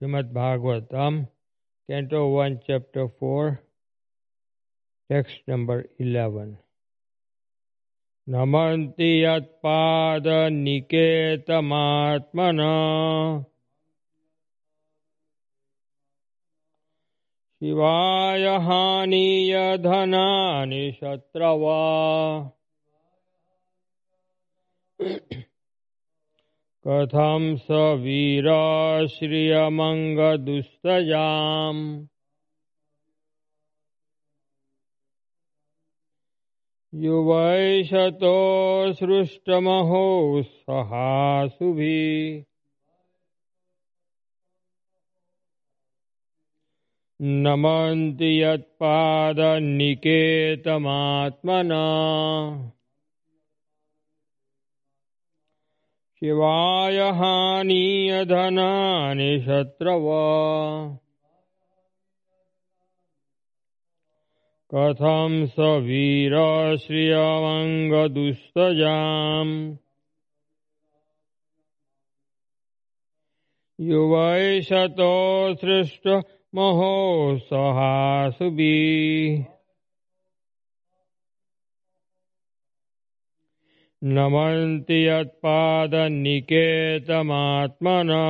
Srimad Bhagavatam, Canto 1, Chapter 4, text number 11. नमन्ति यत्पादनिकेतमात्मना शिवाय हानीय धनानि शत्रवा कथं स वीरश्रियमङ्गदुस्तजाम् युवैषतो सृष्टमहो सहासुभिः। नमन्ति यत्पादनिकेतमात्मना शिवाय हानीयधनानि शत्रव। कथं स वीरश्रियमङ्गदुस्तजाम् युवैषतो सृष्टमहो नमन्ति यत्पादनिकेतमात्मना।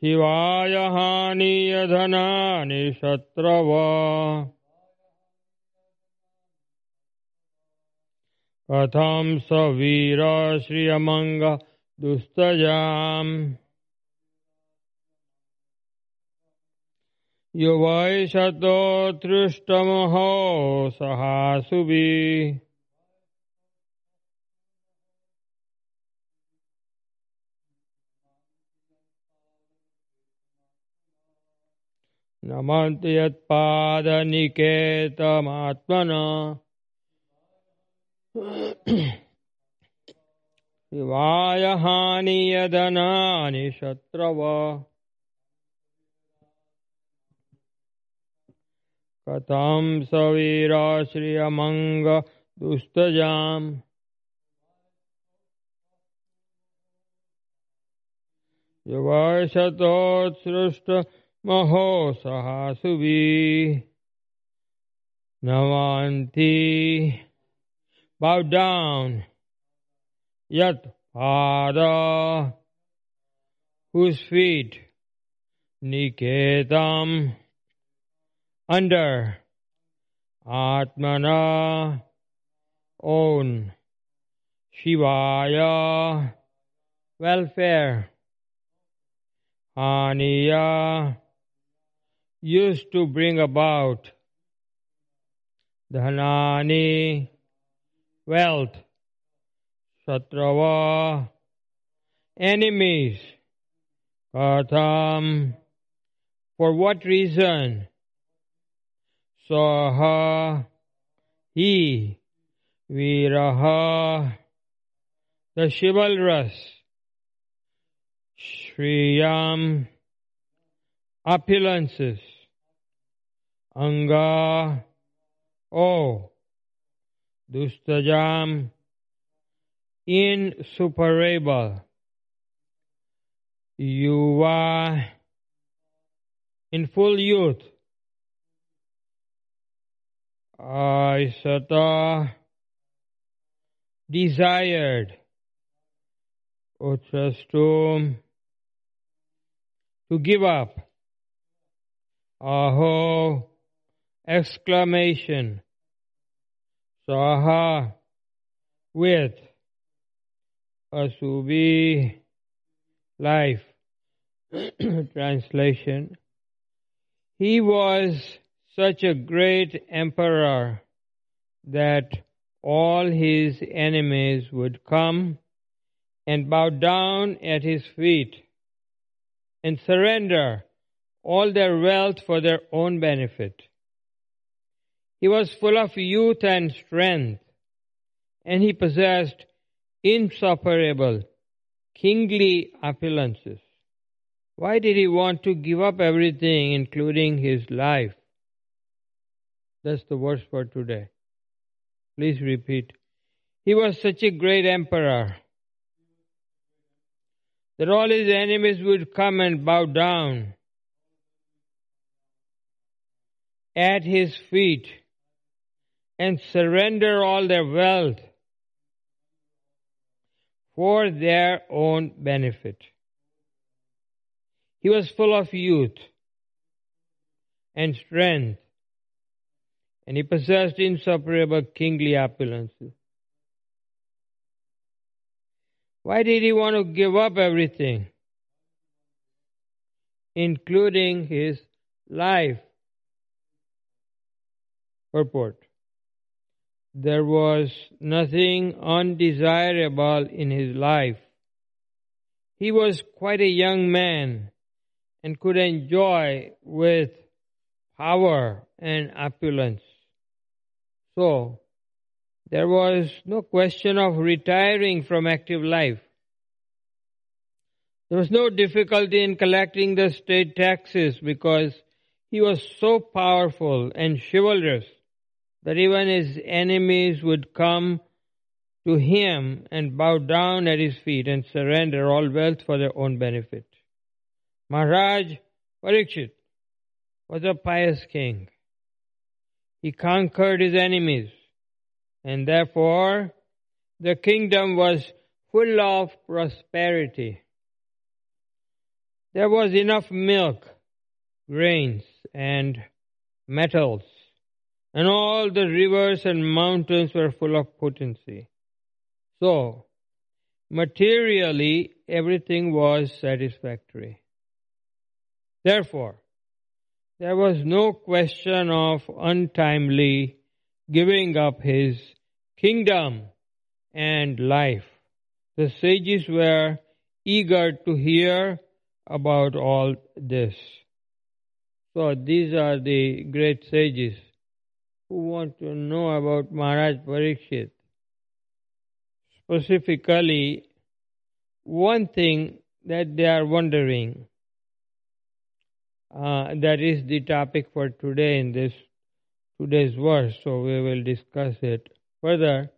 शिवाय हानीयधनानि शत्रव। कथं स युवैषतो तृष्टमहो सहासुभि नमन्ति सहासु शिवाय हानि यदनानि शत्रव। कथं सवीराश्रियमङ्गदुस्तजाम् युवशतोत्सृष्टमहो सहासुभिः नमान्ति bow down yat pada whose feet under. Atmana. Own. Shivaya. Welfare. Aniya used to bring about dhanani. Wealth. Shatrava. Enemies. Katham. For what reason saha he viraha the chivalrous shriyam opulences anga oh dustajam insuperable yuva in full youth Aisata desired Utrastum to give up. Aho exclamation. Saha with Asubi life. Translation. He was such a great emperor that all his enemies would come and bow down at his feet and surrender all their wealth for their own benefit. He was full of youth and strength, and he possessed insuperable kingly opulences. Why did he want to give up everything, including his life? That's the verse for today. Please repeat. He was such a great emperor that all his enemies would come and bow down at his feet and surrender all their wealth for their own benefit. He was full of youth and strength, and he possessed insuperable kingly opulences. Why did he want to give up everything, including his life? Purport. There was nothing undesirable in his life. He was quite a young man and could enjoy with power and opulence. So, there was no question of retiring from active life. There was no difficulty in collecting the state taxes because he was so powerful and chivalrous that even his enemies would come to him and bow down at his feet and surrender all wealth for their own benefit. Maharaj Parikshit was a pious king. He conquered his enemies and therefore the kingdom was full of prosperity. There was enough milk, grains, and metals, and all the rivers and mountains were full of potency. So, materially, everything was satisfactory. Therefore, there was no question of untimely giving up his kingdom and life. The sages were eager to hear about all this. So these are the great sages who want to know about Maharaj Parikshit. Specifically, one thing that they are wondering uh, that is the topic for today in this today's verse, so we will discuss it further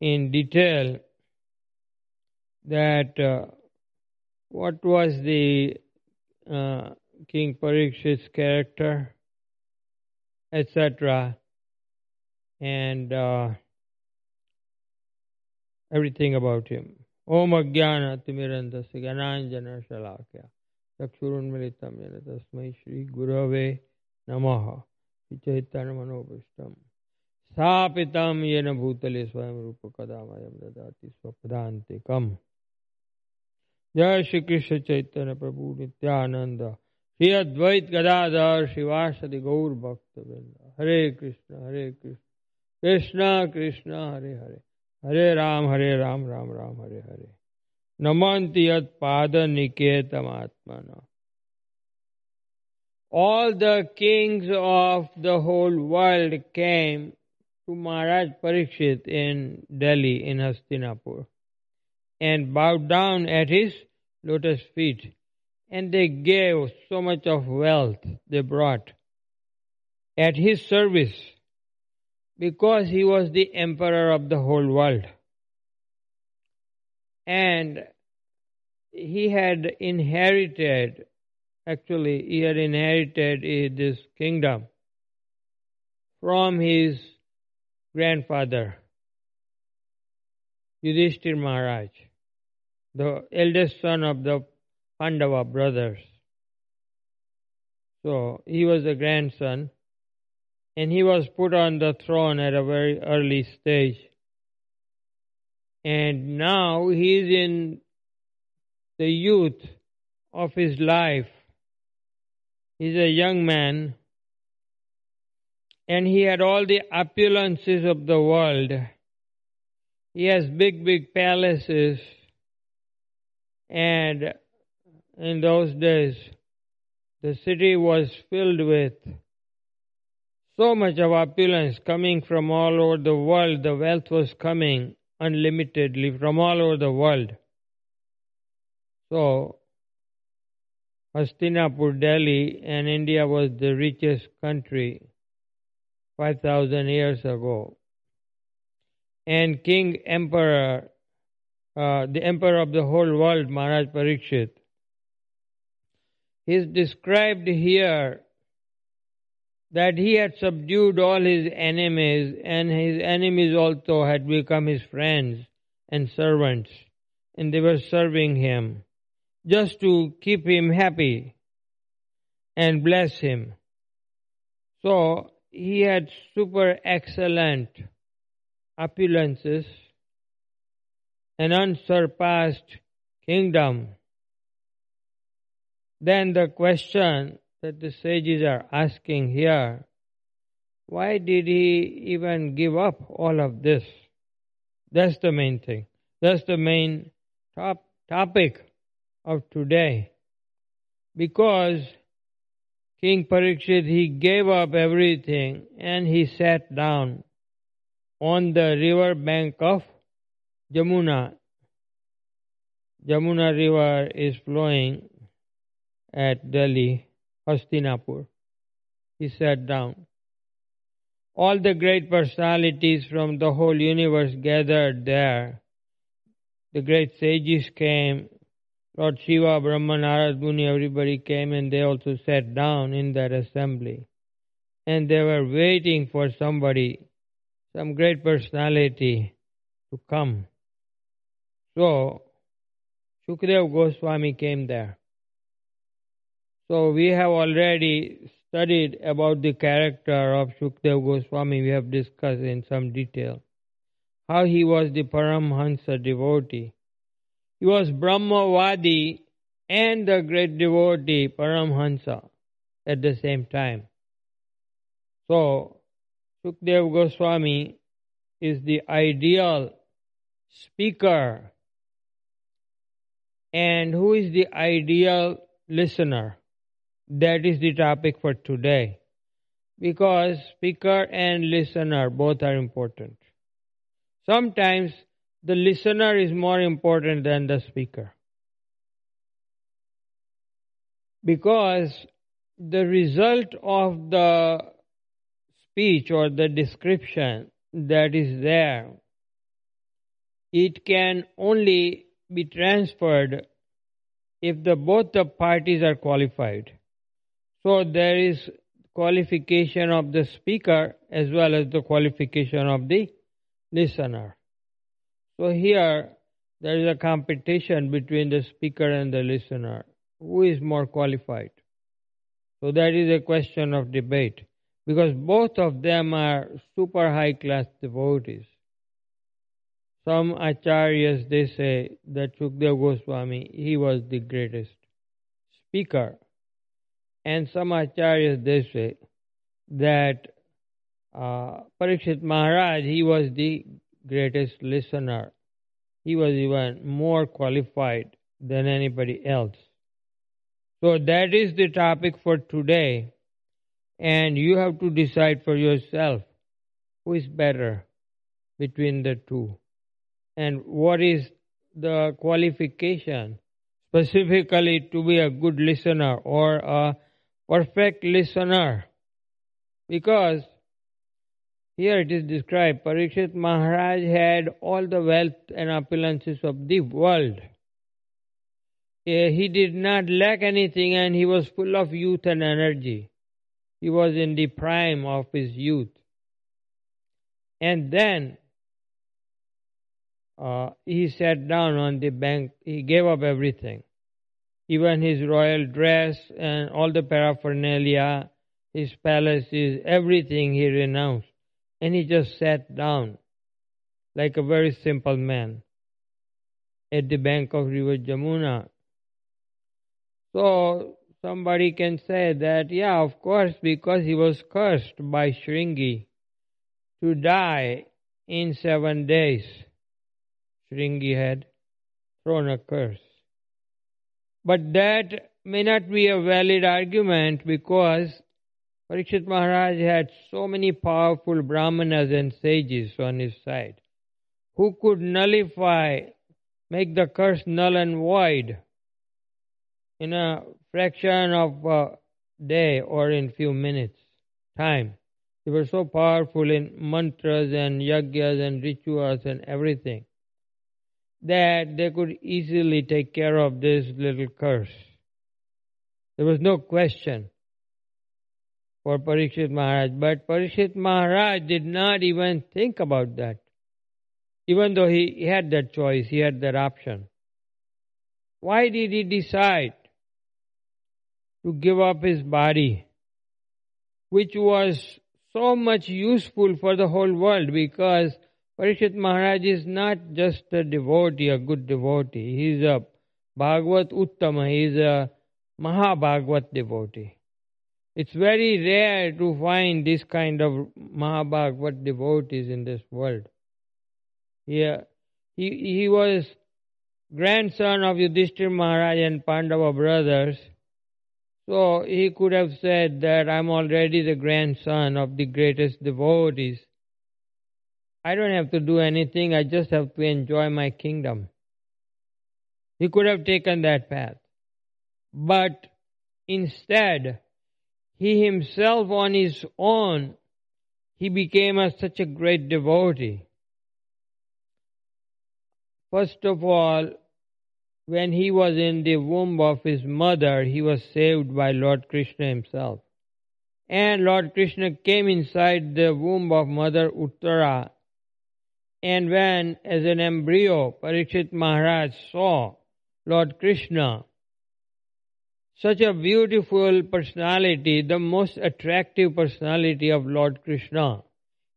in detail. That uh, what was the uh, King Parikshit's character, etc., and uh, everything about him. Om Gananjana Shalakya चक्षुरुन्मिलितं येन तस्मै श्रीगुरवे नमः। चैतन्यमनोभीष्टम् स्थापितं येन भूतले स्वयं रूप कदा वयं ददाति स्वपदान्तिकम्। जय श्री कृष्ण चैतन्य प्रभु नित्यानंद श्री अद्वैत गदाधर शिवासदि गौर भक्त वृंद हरे कृष्ण हरे कृष्ण। कृष्ण कृष्ण, हरे हरे। हरे राम हरे Ram Ram Ram, Hare Hare. Namanti pada niketam. All the kings of the whole world came to Maharaj Parikshit in Delhi, in Hastinapur, and bowed down at his lotus feet. And they gave so much of wealth they brought at his service because he was the emperor of the whole world. And he had inherited actually he had inherited eh, this kingdom from his grandfather, Yudhishthir Maharaj, the eldest son of the Pandava brothers. So he was the grandson, and he was put on the throne at a very early stage. And now he is in the youth of his life He's a young man and he had all the opulences of the world. He has big, big palaces And in those days, the city was filled with so much of opulence coming from all over the world. The wealth was coming unlimitedly from all over the world. So, Hastinapur, Delhi, and India was the richest country 5,000 years ago. And King Emperor, uh, the Emperor of the whole world, Maharaj Parikshit, is described here that he had subdued all his enemies, and his enemies also had become his friends and servants, and they were serving him just to keep him happy and bless him. So he had super excellent opulences, an unsurpassed kingdom. Then the question that the sages are asking here, why did he even give up all of this? That's the main thing. That's the main top topic of today. Because King Parikshit, he gave up everything and he sat down on the river bank of Jamuna. Jamuna river is flowing at Delhi, Hastinapur. He sat down. All the great personalities from the whole universe gathered there. The great sages came, Lord Shiva, Brahma, Narad Muni, everybody came and they also sat down in that assembly. And they were waiting for somebody, some great personality to come. So, Shukdev Goswami came there. So, we have already studied about the character of Shukdev Goswami. We have discussed in some detail how he was the Paramhansa devotee he was Brahmavadi and the great devotee Paramhansa at the same time. So, Shukdev Goswami is the ideal speaker. And who is the ideal listener? That is the topic for today. Because speaker and listener both are important. Sometimes the listener is more important than the speaker. Because the result of the speech or the description that is there, it can only be transferred if the both the parties are qualified. So there is qualification of the speaker as well as the qualification of the listener. So here there is a competition between the speaker and the listener. Who is more qualified? So that is a question of debate because both of them are super high class devotees. Some acharyas they say that Shukdev Goswami he was the greatest speaker, and some acharyas they say that uh, Parikshit Maharaj he was the greatest listener. He was even more qualified than anybody else. So that is the topic for today. And you have to decide for yourself who is better between the two and what is the qualification specifically to be a good listener or a perfect listener. Because here it is described Parikshit Maharaj had all the wealth and opulences of the world. He did not lack anything and he was full of youth and energy. He was in the prime of his youth. And then uh, he sat down on the bank, he gave up everything. Even his royal dress and all the paraphernalia, his palaces, everything he renounced and he just sat down like a very simple man at the bank of river Jamuna. So somebody can say that, yeah, of course, because he was cursed by Shringi to die in seven days. Shringi had thrown a curse. But that may not be a valid argument because Parikshit Maharaj had so many powerful brahmanas and sages on his side who could nullify, make the curse null and void in a fraction of a day or in few minutes time. They were so powerful in mantras and yagyas and rituals and everything that they could easily take care of this little curse. There was no question for Parikshit Maharaj, but Parikshit Maharaj did not even think about that. Even though he had that choice, he had that option. Why did he decide to give up his body, which was so much useful for the whole world because Parikshit Maharaj is not just a devotee, a good devotee. He is a Bhagavat Uttama, he is a Mahabhagavat devotee. It's very rare to find this kind of Mahabhagavat devotees in this world. Yeah, he, he was grandson of Yudhishthir Maharaj and Pandava brothers. So he could have said that I'm already the grandson of the greatest devotees. I don't have to do anything, I just have to enjoy my kingdom. He could have taken that path. But instead, he himself on his own, he became a, such a great devotee. First of all, when he was in the womb of his mother, he was saved by Lord Krishna himself. And Lord Krishna came inside the womb of Mother Uttara. And when, as an embryo, Parikshit Maharaj saw Lord Krishna, such a beautiful personality, the most attractive personality of Lord Krishna,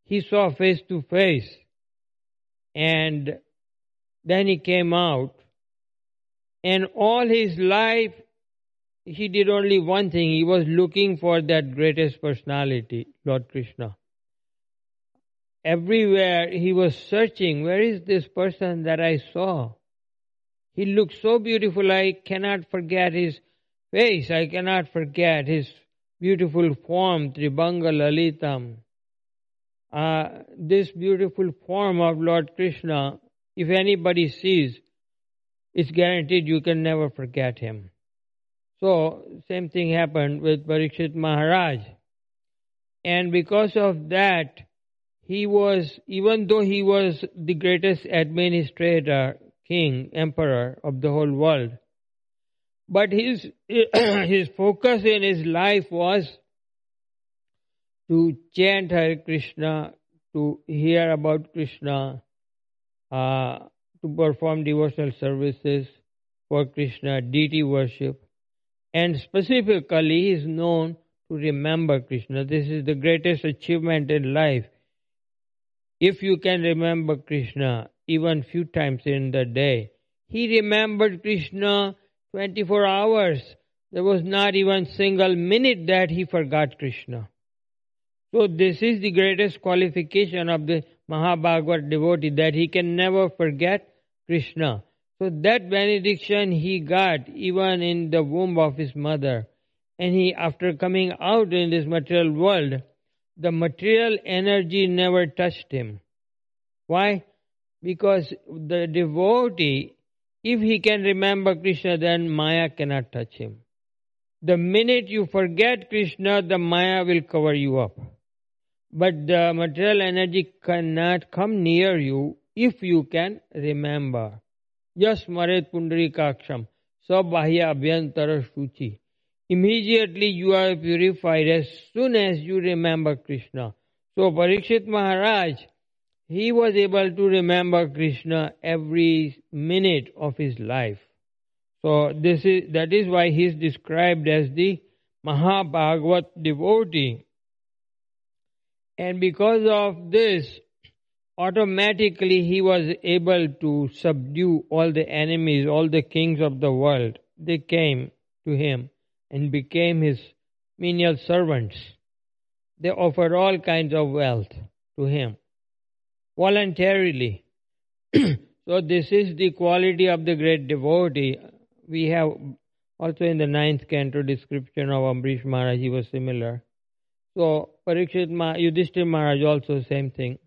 he saw face to face. And then he came out and all his life, he did only one thing. He was looking for that greatest personality, Lord Krishna. Everywhere he was searching, where is this person that I saw? He looked so beautiful, I cannot forget his face. I cannot forget his beautiful form, Tribhanga Lalitam. Uh, this beautiful form of Lord Krishna, if anybody sees, it's guaranteed you can never forget him. So, same thing happened with Parikshit Maharaj. And because of that, he was, even though he was the greatest administrator, king, emperor of the whole world, but his, his focus in his life was to chant Hare Krishna, to hear about Krishna, uh, to perform devotional services for Krishna, deity worship, and specifically he is known to remember Krishna. This is the greatest achievement in life. If you can remember Krishna even few times in the day, he remembered Krishna 24 hours. There was not even single minute that he forgot Krishna. So this is the greatest qualification of the Mahabhagavat devotee that he can never forget Krishna. So that benediction he got even in the womb of his mother. And he, after coming out in this material world, the material energy never touched him. Why? Because the devotee, if he can remember Krishna, then Maya cannot touch him. The minute you forget Krishna, the Maya will cover you up. But the material energy cannot come near you if you can remember. Yes, Maret Pundarikaksham, Sabahya Abhyantara Shuchi. Immediately you are purified as soon as you remember Krishna. So Parikshit Maharaj, he was able to remember Krishna every minute of his life. So this is that is why he is described as the Mahabhagavat devotee. And because of this, automatically he was able to subdue all the enemies, all the kings of the world. They came to him and became his menial servants. They offered all kinds of wealth to him voluntarily. so this is the quality of the great devotee. We have Also in the ninth canto description of Ambarish Maharaj, he was similar. So Parikshit Ma- Yudhishthir Maharaj also same thing.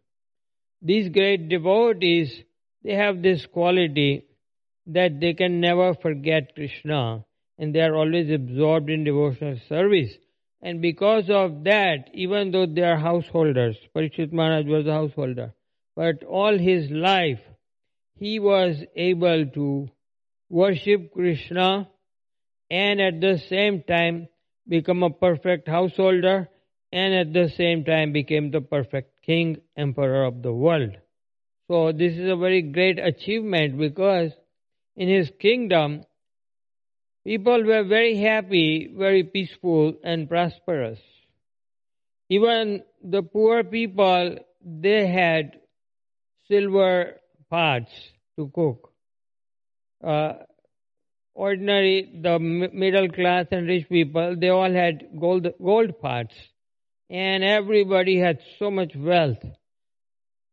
These great devotees, they have this quality that they can never forget Krishna and they are always absorbed in devotional service. And because of that, even though they are householders, Parikshit Maharaj was a householder, but all his life he was able to worship Krishna and at the same time become a perfect householder and at the same time became the perfect king, emperor of the world. So this is a very great achievement because in his kingdom, people were very happy, very peaceful and prosperous. Even the poor people, they had silver pots to cook. Uh, ordinary, the middle class and rich people, they all had gold, gold pots. And everybody had so much wealth.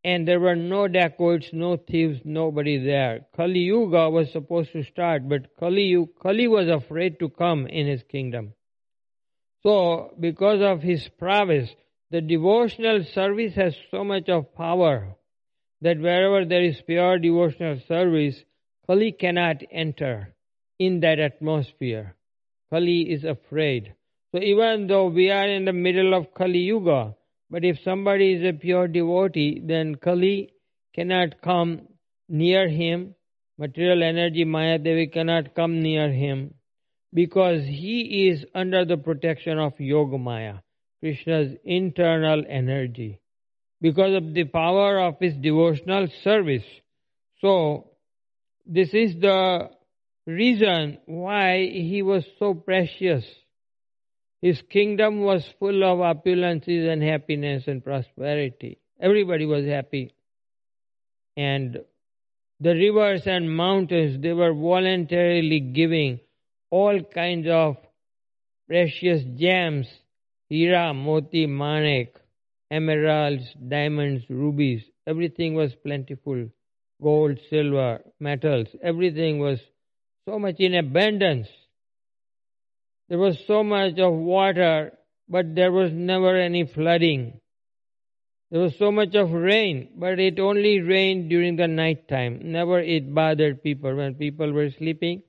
And there were no dacoits, no thieves, nobody there. Kali Yuga was supposed to start, but Kali, Kali was afraid to come in his kingdom. So, because of his prowess, the devotional service has so much of power that wherever there is pure devotional service, Kali cannot enter in that atmosphere. Kali is afraid. So even though we are in the middle of Kali Yuga, but if somebody is a pure devotee, then Kali cannot come near him. Material energy, Maya Devi cannot come near him because he is under the protection of Yoga Maya, Krishna's internal energy because of the power of his devotional service. So, this is the reason why he was so precious. His kingdom was full of opulences and happiness and prosperity. Everybody was happy. And the rivers and mountains, they were voluntarily giving all kinds of precious gems, hira, moti, manik, emeralds, diamonds, rubies, everything was plentiful. Gold, silver, metals, everything was so much in abundance. There was so much of water, but there was never any flooding. There was so much of rain, but it only rained during the night time. Never it bothered people. When people were sleeping,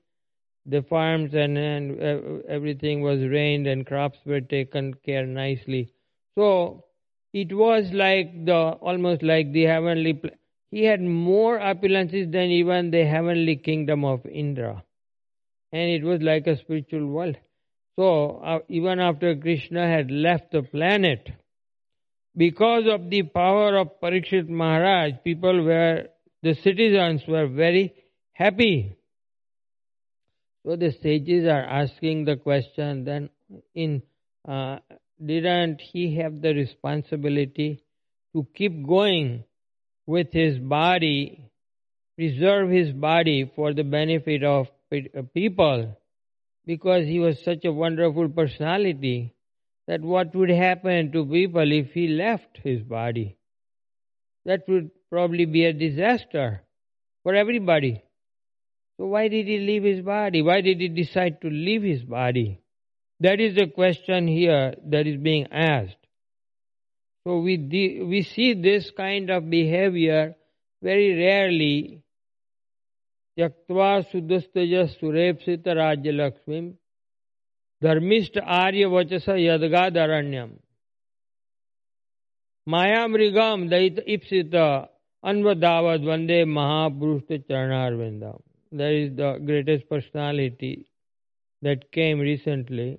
the farms and, and uh, everything was rained and crops were taken care nicely. So it was like the almost like the heavenly. He had more opulences than even the heavenly kingdom of Indra, and it was like a spiritual world. So uh, even after Krishna had left the planet, because of the power of Parikshit Maharaj, people were the citizens were very happy. So the sages are asking the question then in uh, didn't he have the responsibility to keep going with his body, preserve his body for the benefit of uh, people? Because he was such a wonderful personality that what would happen to people if he left his body? That would probably be a disaster for everybody. So why did he leave his body? Why did he decide to leave his body? That is the question here that is being asked. So we, de- we see this kind of behavior very rarely. Tyaktva sudastaja surepsita rajalakshmim dharmist arya vachasa yadgadaranyam mayamrigam daita ipsita anvadavad vande mahapurushta charanarvindam. That is the greatest personality that came recently.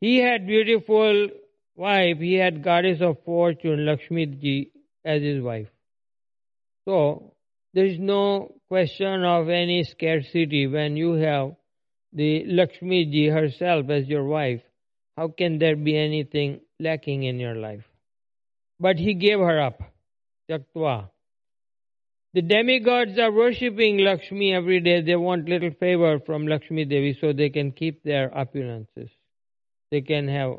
He had beautiful wife. He had goddess of fortune, Lakshmi ji, as his wife. So there is no question of any scarcity when you have the Lakshmi ji herself as your wife. How can there be anything lacking in your life? But he gave her up. Tyaktva. The demigods are worshipping Lakshmi every day. They want little favor from Lakshmi Devi so they can keep their opulences. They can have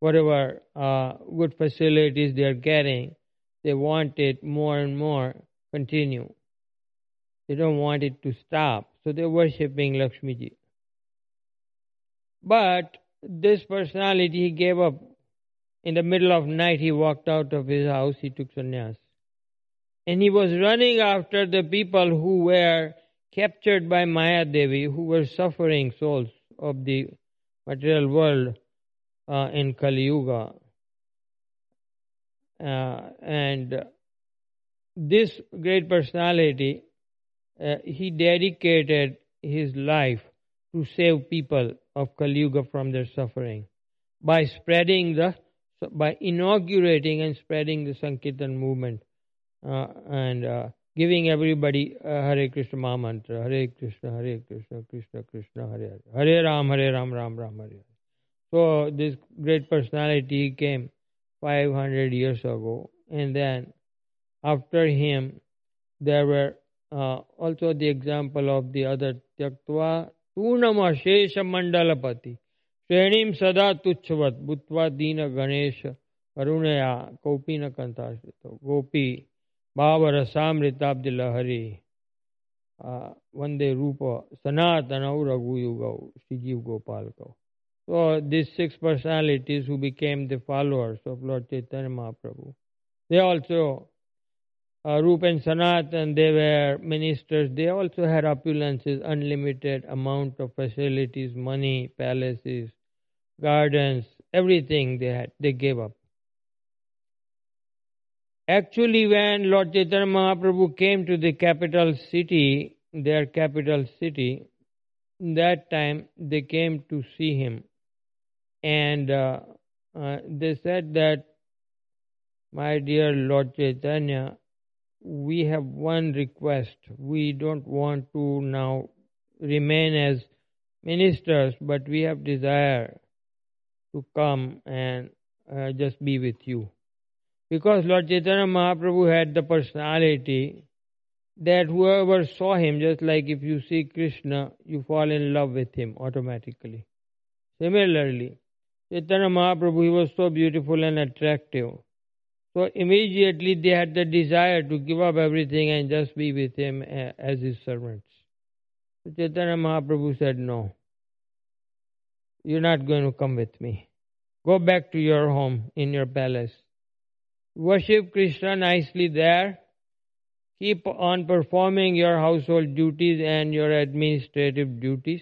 whatever uh, good facilities they are getting. They want it more and more continue. They don't want it to stop. So they're worshipping Lakshmi Ji. But this personality he gave up. In the middle of night, he walked out of his house, he took sannyas. And he was running after the people who were captured by Maya Devi, who were suffering souls of the material world uh, in Kali Yuga. Uh, and this great personality, uh, he dedicated his life to save people of Kali Yuga from their suffering by spreading the, by inaugurating and spreading the Sankirtan movement and uh, giving everybody uh, Hare Krishna mantra, Hare Krishna, Hare Krishna, Krishna Krishna, Hare Hare, Hare Ram, Hare Ram, Ram Ram, Hare Hare. So this great personality came 500 years ago, and then after him, there were uh, also the example of the other Tyaktva Turnama Mandalapati Shrenim Sada Tuchvat Bhutva Dina Ganesh Karunaya Kopina Kantashrito Gopi Bhavara Samritabdila Hari Vande Rupa Sanatanau Raghuyugau Shijiv Gopal So these six personalities who became the followers of Lord Chaitanya Mahaprabhu, they also uh, Rup and Sanatan, they were ministers. They also had opulences, unlimited amount of facilities, money, palaces, gardens, everything they. They gave up. Actually, when Lord Chaitanya Mahaprabhu came to the capital city, their capital city, that time they came to see him. And uh, uh, they said that, my dear Lord Chaitanya, we have one request. We don't want to now remain as ministers, but we have desire to come and uh, just be with you. Because Lord Chaitanya Mahaprabhu had the personality that whoever saw him, just like if you see Krishna, you fall in love with him automatically. Similarly, Chaitanya Mahaprabhu, he was so beautiful and attractive so immediately they had the desire to give up everything and just be with him as his servants. So Chaitanya Mahaprabhu said, No, you're not going to come with me. Go back to your home in your palace. Worship Krishna nicely there. Keep on performing your household duties and your administrative duties.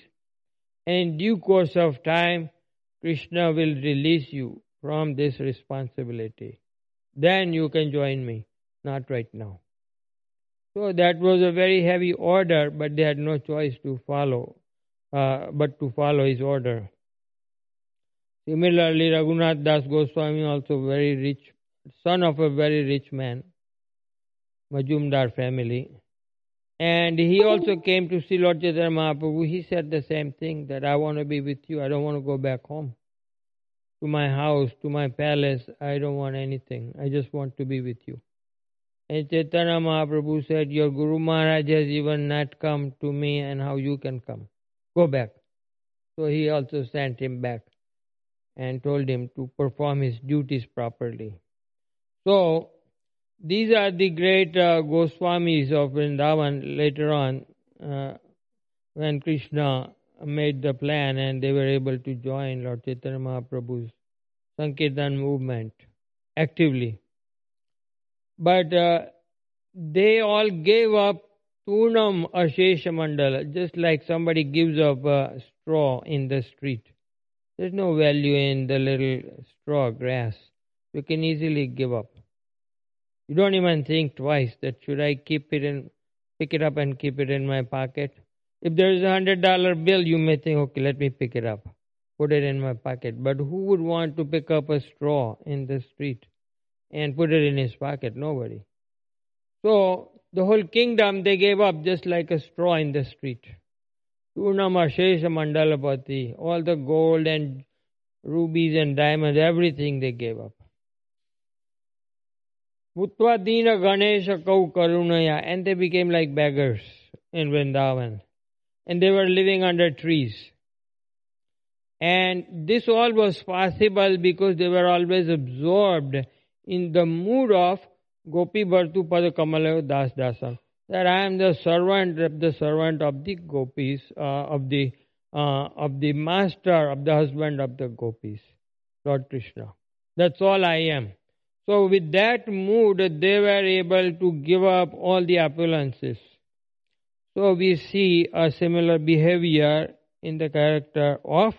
And in due course of time, Krishna will release you from this responsibility. Then you can join me. Not right now. So that was a very heavy order, but they had no choice to follow, uh, but to follow his order. Similarly, Raghunath Das Goswami, also very rich, son of a very rich man, Majumdar family. And he also oh. came to see Lord Chaitanya Mahaprabhu. He said the same thing that I want to be with you. I don't want to go back home to my house, to my palace. I don't want anything. I just want to be with you. And Chaitanya Mahaprabhu said, Your Guru Maharaj has even not come to me, and how you can come? Go back. So he also sent him back and told him to perform his duties properly. So these are the great uh, Goswamis of Vrindavan later on uh, when Krishna made the plan and they were able to join Lord Chaitanya Mahaprabhu's Sankirtan movement actively. But uh, they all gave up Turnam Ashesha Mandala, just like somebody gives up a straw in the street. There's no value in the little straw grass. You can easily give up. You don't even think twice that should I keep it and pick it up and keep it in my pocket if there is a hundred dollar bill, you may think, okay, let me pick it up, put it in my pocket. But who would want to pick up a straw in the street and put it in his pocket? Nobody. So the whole kingdom they gave up just like a straw in the street. All the gold and rubies and diamonds, everything they gave up. Dina Ganesha Kau Karunaya, and they became like beggars in Vrindavan and they were living under trees. And this all was possible because they were always absorbed in the mood of Gopi Bhartu Pada Das Dasa. That I am the servant, the servant of the gopis, uh, of the uh, of the master, of the husband of the gopis, Lord Krishna. That's all I am. So with that mood, they were able to give up all the opulences. So we see a similar behavior in the character of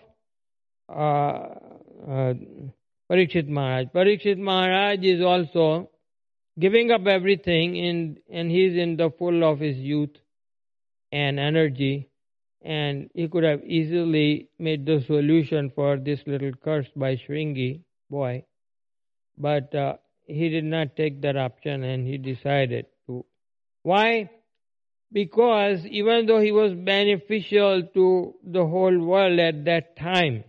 uh, uh, Parikshit Maharaj. Parikshit Maharaj is also giving up everything in, and he's in the full of his youth and energy and he could have easily made the solution for this little curse by Shringi boy, but uh, he did not take that option and he decided to. Why? Because even though he was beneficial to the whole world at that time,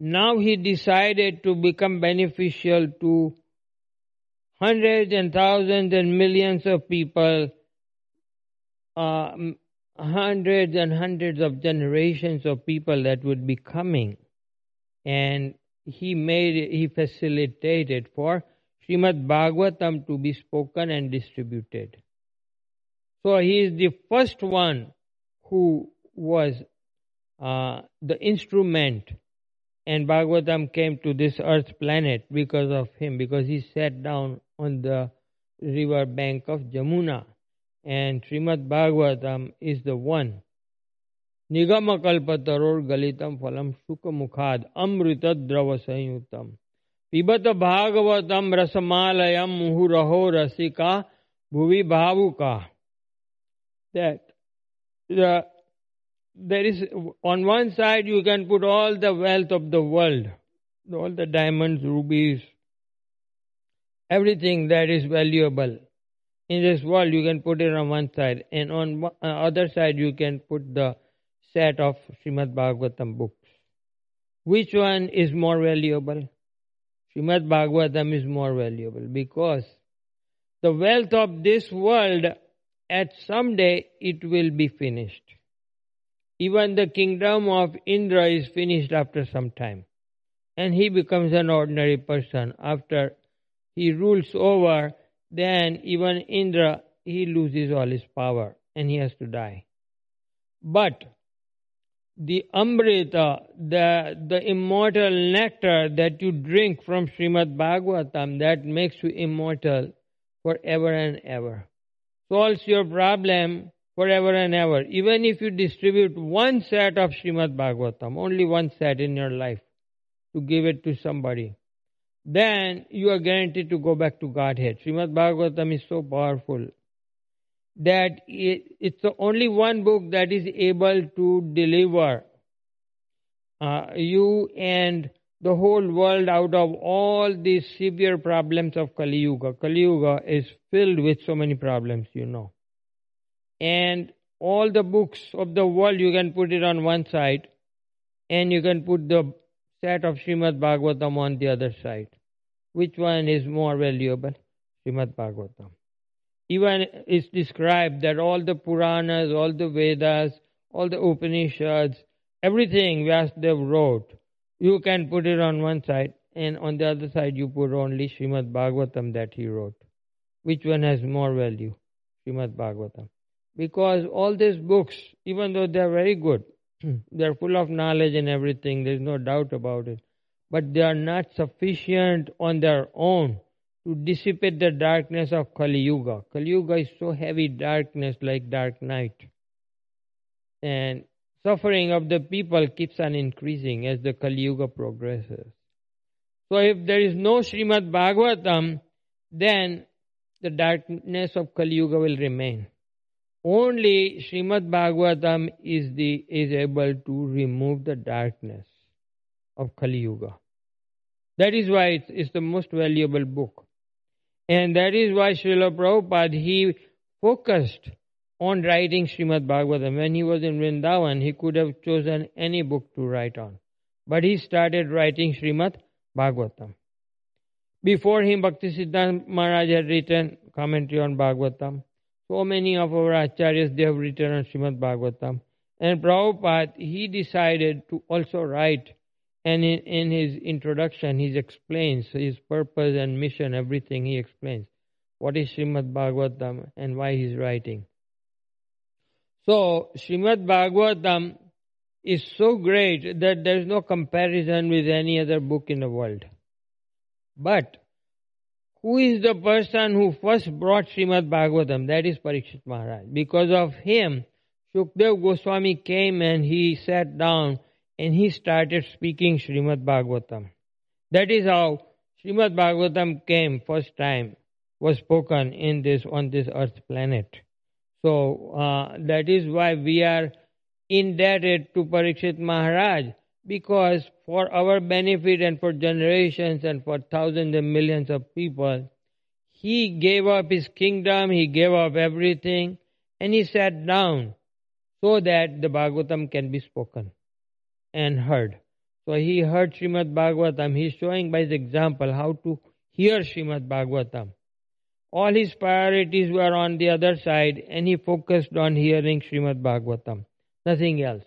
now he decided to become beneficial to hundreds and thousands and millions of people, uh, hundreds and hundreds of generations of people that would be coming. And he made, he facilitated for Srimad Bhagavatam to be spoken and distributed. So he is the first one who was uh, the instrument and Bhagavatam came to this earth planet because of him, because he sat down on the river bank of Jamuna. And Srimad Bhagavatam is the one. That the there is on one side you can put all the wealth of the world, all the diamonds, rubies, everything that is valuable. In this world you can put it on one side and on uh, other side you can put the set of Srimad Bhagavatam books. Which one is more valuable? Srimad Bhagavatam is more valuable because the wealth of this world at some day it will be finished. Even the kingdom of Indra is finished after some time. And he becomes an ordinary person. After he rules over, then even Indra, he loses all his power and he has to die. But the Amrita, the, the immortal nectar that you drink from Srimad Bhagavatam, that makes you immortal forever and ever. Solves your problem forever and ever. Even if you distribute one set of Srimad Bhagavatam, only one set in your life, to give it to somebody, then you are guaranteed to go back to Godhead. Srimad Bhagavatam is so powerful that it's the only one book that is able to deliver uh, you and the whole world out of all these severe problems of Kali Yuga. Kali Yuga is filled with so many problems, you know and all the books of the world you can put it on one side and you can put the set of Srimad Bhagavatam on the other side. Which one is more valuable? Srimad Bhagavatam. Even it's described that all the Puranas, all the Vedas, all the Upanishads, everything Vyasadeva wrote, you can put it on one side and on the other side you put only Srimad Bhagavatam that he wrote. Which one has more value? Srimad Bhagavatam because all these books, even though they are very good, they are full of knowledge and everything, there is no doubt about it, but they are not sufficient on their own to dissipate the darkness of Kali Yuga. Kali Yuga is so heavy darkness like dark night. And suffering of the people keeps on increasing as the Kali Yuga progresses. So if there is no Srimad Bhagavatam, then the darkness of Kali Yuga will remain. Only Srimad Bhagavatam is, the, is able to remove the darkness of Kali Yuga. That is why it's, it's the most valuable book. And that is why Srila Prabhupada, he focused on writing Srimad Bhagavatam. When he was in Vrindavan, he could have chosen any book to write on. But he started writing Srimad Bhagavatam. Before him, Bhaktisiddhanta Maharaj had written commentary on Bhagavatam. So many of our acharyas, they have written on Srimad Bhagavatam. And Prabhupada, he decided to also write, and in, in his introduction, he explains his purpose and mission, everything he explains. What is Srimad Bhagavatam and why he's writing. So, Srimad Bhagavatam is so great that there is no comparison with any other book in the world. But who is the person who first brought Srimad Bhagavatam? That is Parikshit Maharaj. Because of him, Shukdev Goswami came and he sat down and he started speaking Srimad Bhagavatam. That is how Srimad Bhagavatam came first time, was spoken in this on this earth planet. So uh, that is why we are indebted to Parikshit Maharaj because for our benefit and for generations and for thousands and millions of people, he gave up his kingdom, he gave up everything, and he sat down so that the Bhagavatam can be spoken and heard. So he heard Srimad Bhagavatam. He's showing by his example how to hear Srimad Bhagavatam. All his priorities were on the other side and he focused on hearing Srimad Bhagavatam. Nothing else.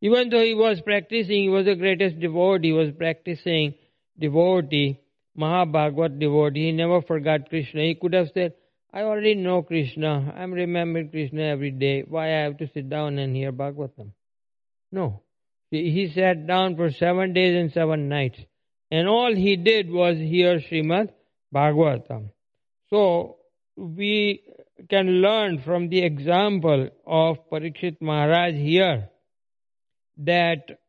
Even though he was practicing, he was the greatest devotee, he was practicing devotee, Mahabhagavat devotee. He never forgot Krishna. He could have said, I already know Krishna. I'm remembering Krishna every day. Why I have to sit down and hear Bhagavatam? No. He sat down for seven days and seven nights. And all he did was hear Srimad Bhagavatam. So we can learn from the example of Parikshit Maharaj here that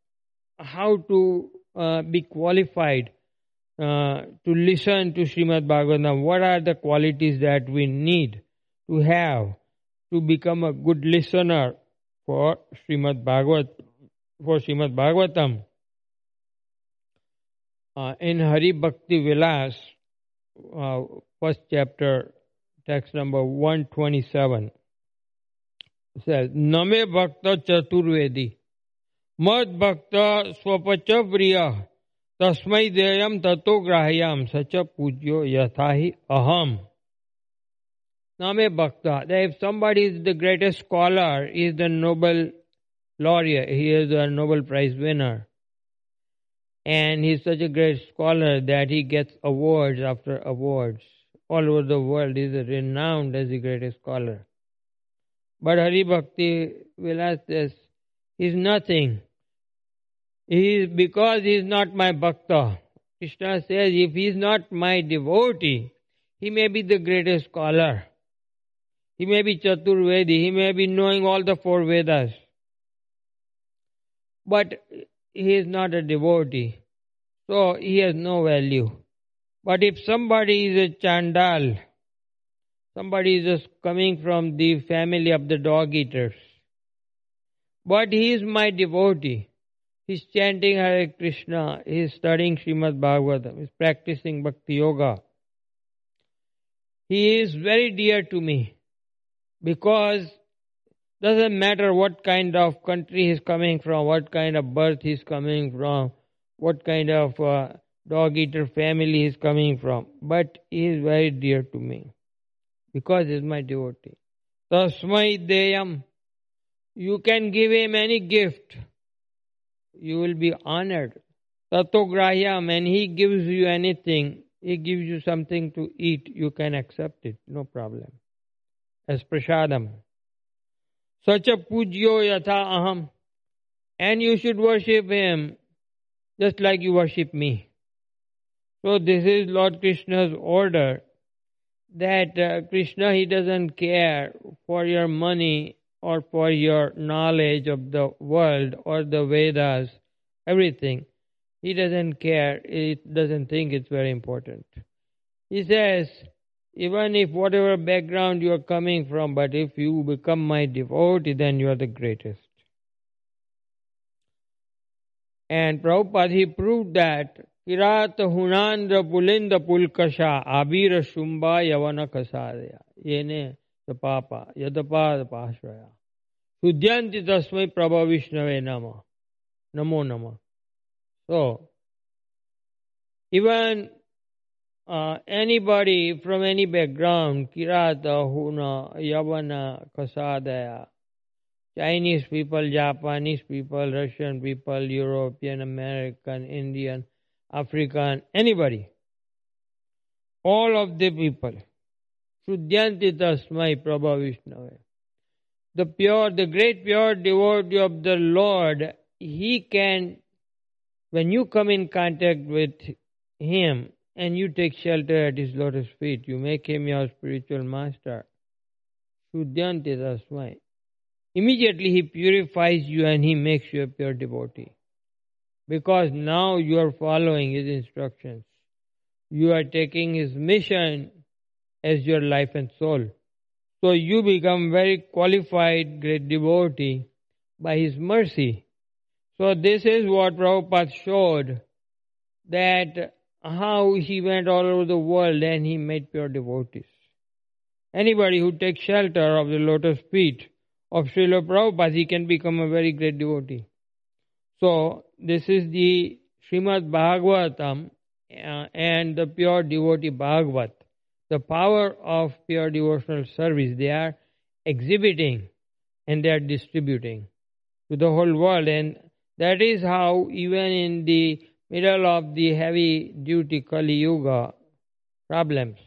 how to uh, be qualified uh, to listen to Srimad Bhagavatam. What are the qualities that we need to have to become a good listener for Srimad Bhagavat, for Srimad Bhagavatam? Uh, in Hari Bhakti Vilas, uh, first chapter, text number 127, says, Name Bhakta Chaturvedi, Mad Bhakta Swapacha Priya, Tasmai Deyam Tato Grahayam, Sacha Pujyo Yathahi Aham. Name Bhakta, that if somebody is the greatest scholar, is the Nobel laureate, he is a Nobel Prize winner and he's such a great scholar that he gets awards after awards. All over the world, he's renowned as the greatest scholar. But Hari Bhakti Vilas says, he's nothing. He is because he's not my bhakta. Krishna says, if he's not my devotee, he may be the greatest scholar. He may be Chaturvedi, he may be knowing all the four Vedas. But he is not a devotee. So he has no value. But if somebody is a chandal, somebody is just coming from the family of the dog eaters, but he is my devotee. He's chanting Hare Krishna, he's studying Srimad Bhagavatam, he's practicing Bhakti Yoga. He is very dear to me because doesn't matter what kind of country he's coming from, what kind of birth he's coming from, what kind of uh, dog eater family he's coming from, but he is very dear to me because he's my devotee. Tasmai Deyam. You can give him any gift. You will be honored. Tatograhyam, and he gives you anything. He gives you something to eat. You can accept it. No problem. As prasadam. Such a pujyo yatha aham. And you should worship him just like you worship me. So this is Lord Krishna's order that uh, Krishna, he doesn't care for your money or for your knowledge of the world or the Vedas, everything. He doesn't care. He doesn't think it's very important. He says, even if whatever background you are coming from, but if you become my devotee, then you are the greatest. And Prabhupada, he proved that Kirat Hunandra Pulinda Pulkasha Abira Shumba Yavana Kasadaya Yene Tapapa Yadapa Pashraya Sudyanti Tasmai Prabha Vishnave Nama Namo Nama. So, even uh, anybody from any background, Kirata, Huna, Yavana, Kasadaya, Chinese people, Japanese people, Russian people, European, American, Indian, African, anybody. All of the people. Shuddhanti tasmai prabha Vishnave. The pure, the great pure devotee of the Lord he can, when you come in contact with him and you take shelter at his lotus feet, you make him your spiritual master. Shuddhyanti tasmai. Immediately he purifies you and he makes you a pure devotee. Because now you are following his instructions. You are taking his mission as your life and soul. So you become very qualified great devotee by his mercy. So this is what Prabhupada showed that how he went all over the world and he made pure devotees. Anybody who takes shelter of the lotus feet of Srila Prabhupada, he can become a very great devotee. So this is the Srimad Bhagavatam uh, and the pure devotee Bhagavat. The power of pure devotional service they are exhibiting and they are distributing to the whole world and that is how even in the middle of the heavy duty Kali Yuga problems,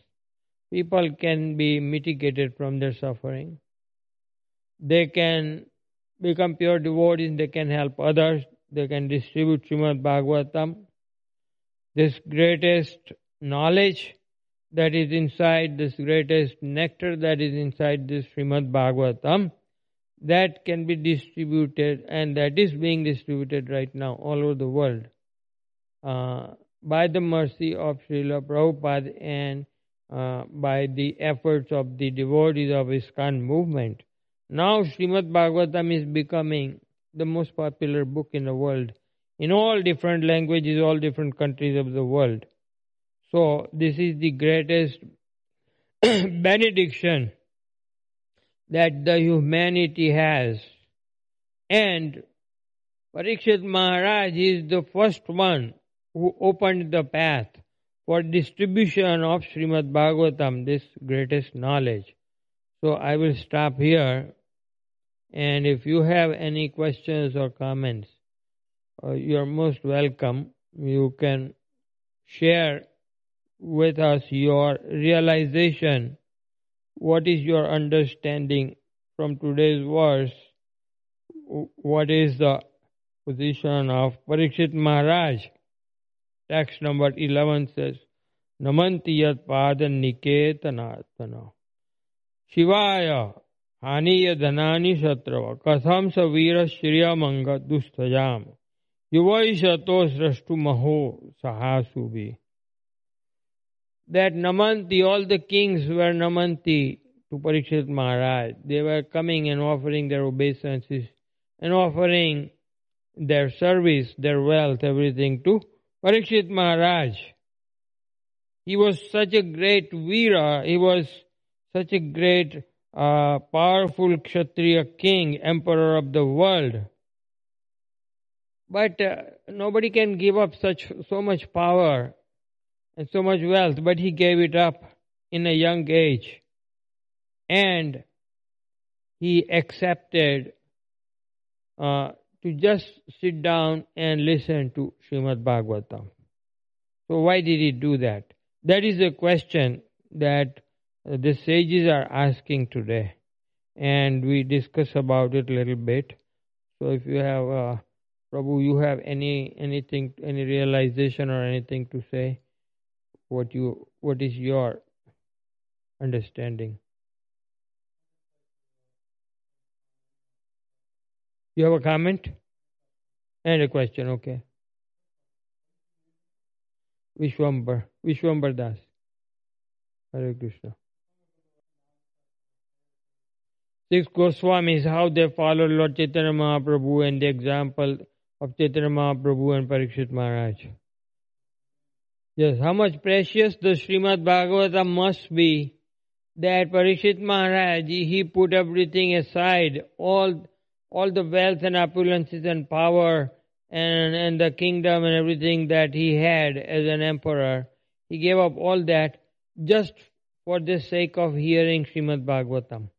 people can be mitigated from their suffering. They can become pure devotees, they can help others, they can distribute Srimad Bhagavatam. This greatest knowledge that is inside, this greatest nectar that is inside this Srimad Bhagavatam, that can be distributed and that is being distributed right now all over the world by the mercy of Srila Prabhupada and uh, by the efforts of the devotees of ISKCON movement. Now Srimad Bhagavatam is becoming the most popular book in the world in all different languages, all different countries of the world. So this is the greatest benediction that the humanity has. And Parikshit Maharaj is the first one who opened the path for distribution of Srimad Bhagavatam, this greatest knowledge. So I will stop here. And if you have any questions or comments, uh, you are most welcome. You can share with us your realization. What is your understanding from today's verse? What is the position of Parikshit Maharaj? Text number 11 says, Namanti yat padan niketanatana. Shivaya haniya dhanani shatrava katham sa veera manga dustajam. Yuvaishato srashtu maho sahasubi. That Namanti, all the kings were Namanti to Parikshit Maharaj. They were coming and offering their obeisances and offering their service, their wealth, everything to Parikshit Maharaj. He was such a great Veera, he was such a great, uh, powerful Kshatriya king, emperor of the world. But uh, nobody can give up such so much power and so much wealth, but he gave it up in a young age. And he accepted uh, to just sit down and listen to Srimad Bhagavatam. So why did he do that? That is a question that the sages are asking today. And we discuss about it a little bit. So if you have, uh, Prabhu, you have any anything, any realization or anything to say, what you, what is your understanding? You have a comment? And a question, okay. Vishwambar, Vishwambar Das. Hare Krishna. Six Goswamis, how they follow Lord Chaitanya Mahaprabhu and the example of Chaitanya Mahaprabhu and Parikshit Maharaj. Yes, how much precious the Srimad Bhagavatam must be that Parikshit Maharaj, he put everything aside, all all the wealth and opulences and power and, and the kingdom and everything that he had as an emperor. He gave up all that just for the sake of hearing Srimad Bhagavatam.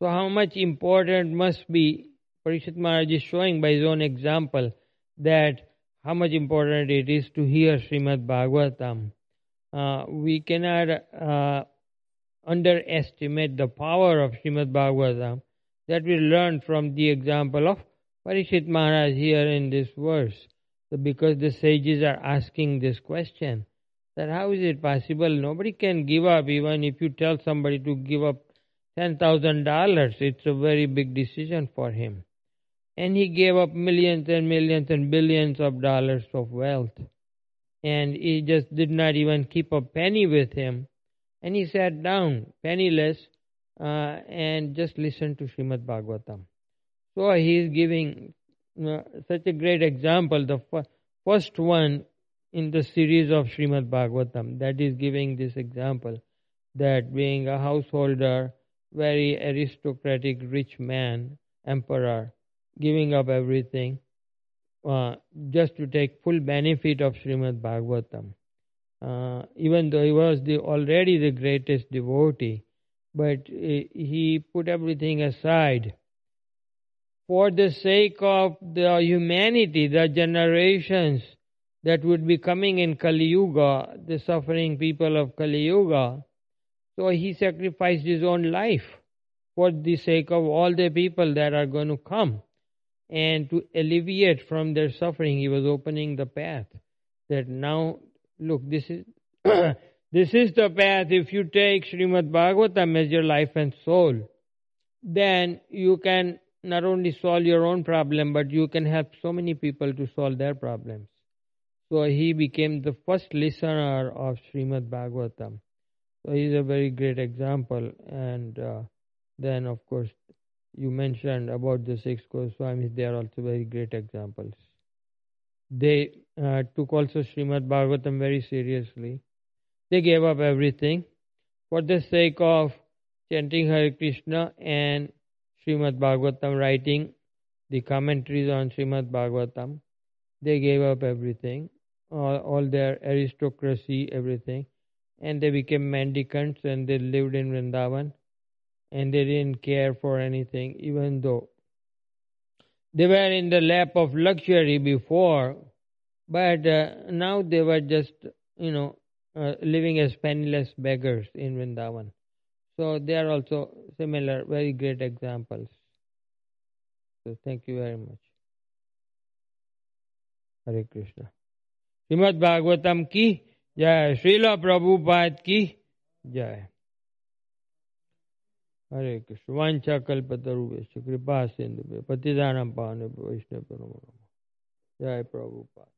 So how much important must be, Parikshit Maharaj is showing by his own example that how much important it is to hear Srimad Bhagavatam. Uh, we cannot uh, underestimate the power of Srimad Bhagavatam that we learn from the example of Parikshit Maharaj here in this verse, because the sages are asking this question, that how is it possible? Nobody can give up, even if you tell somebody to give up $10,000, it's a very big decision for him. And he gave up millions and millions and billions of dollars of wealth. And he just did not even keep a penny with him. And he sat down, penniless, uh, and just listen to Srimad Bhagavatam. So he is giving uh, such a great example. The first one in the series of Srimad Bhagavatam that is giving this example that being a householder, very aristocratic, rich man, emperor, giving up everything uh, just to take full benefit of Srimad Bhagavatam. Uh, even though he was the, already the greatest devotee, but eh, he put everything aside for the sake of the humanity, the generations that would be coming in Kali Yuga, the suffering people of Kali Yuga. So he sacrificed his own life for the sake of all the people that are going to come. And to alleviate from their suffering, he was opening the path. That now, look, this is this is the path. If you take Srimad Bhagavatam as your life and soul, then you can not only solve your own problem, but you can help so many people to solve their problems. So he became the first listener of Srimad Bhagavatam. So he's a very great example. And uh, then, of course, you mentioned about the six Goswamis, they are also very great examples. They uh, took also Srimad Bhagavatam very seriously. They gave up everything for the sake of chanting Hare Krishna and Srimad Bhagavatam, writing the commentaries on Srimad Bhagavatam. They gave up everything all, all their aristocracy, everything, and they became mendicants and they lived in Vrindavan and they didn't care for anything, even though they were in the lap of luxury before, but uh, now they were just, you know, uh, living as penniless beggars in Vrindavan. So they are also similar, very great examples. So thank you very much. Hare Krishna. Srimad Bhagavatam ki jai. Srila Prabhupada ki jai. Hare Krishna. Vancha kalpatarubhesha kripa sindhubhe. Patidanam pavane vaishnava namo. Jai Prabhupada.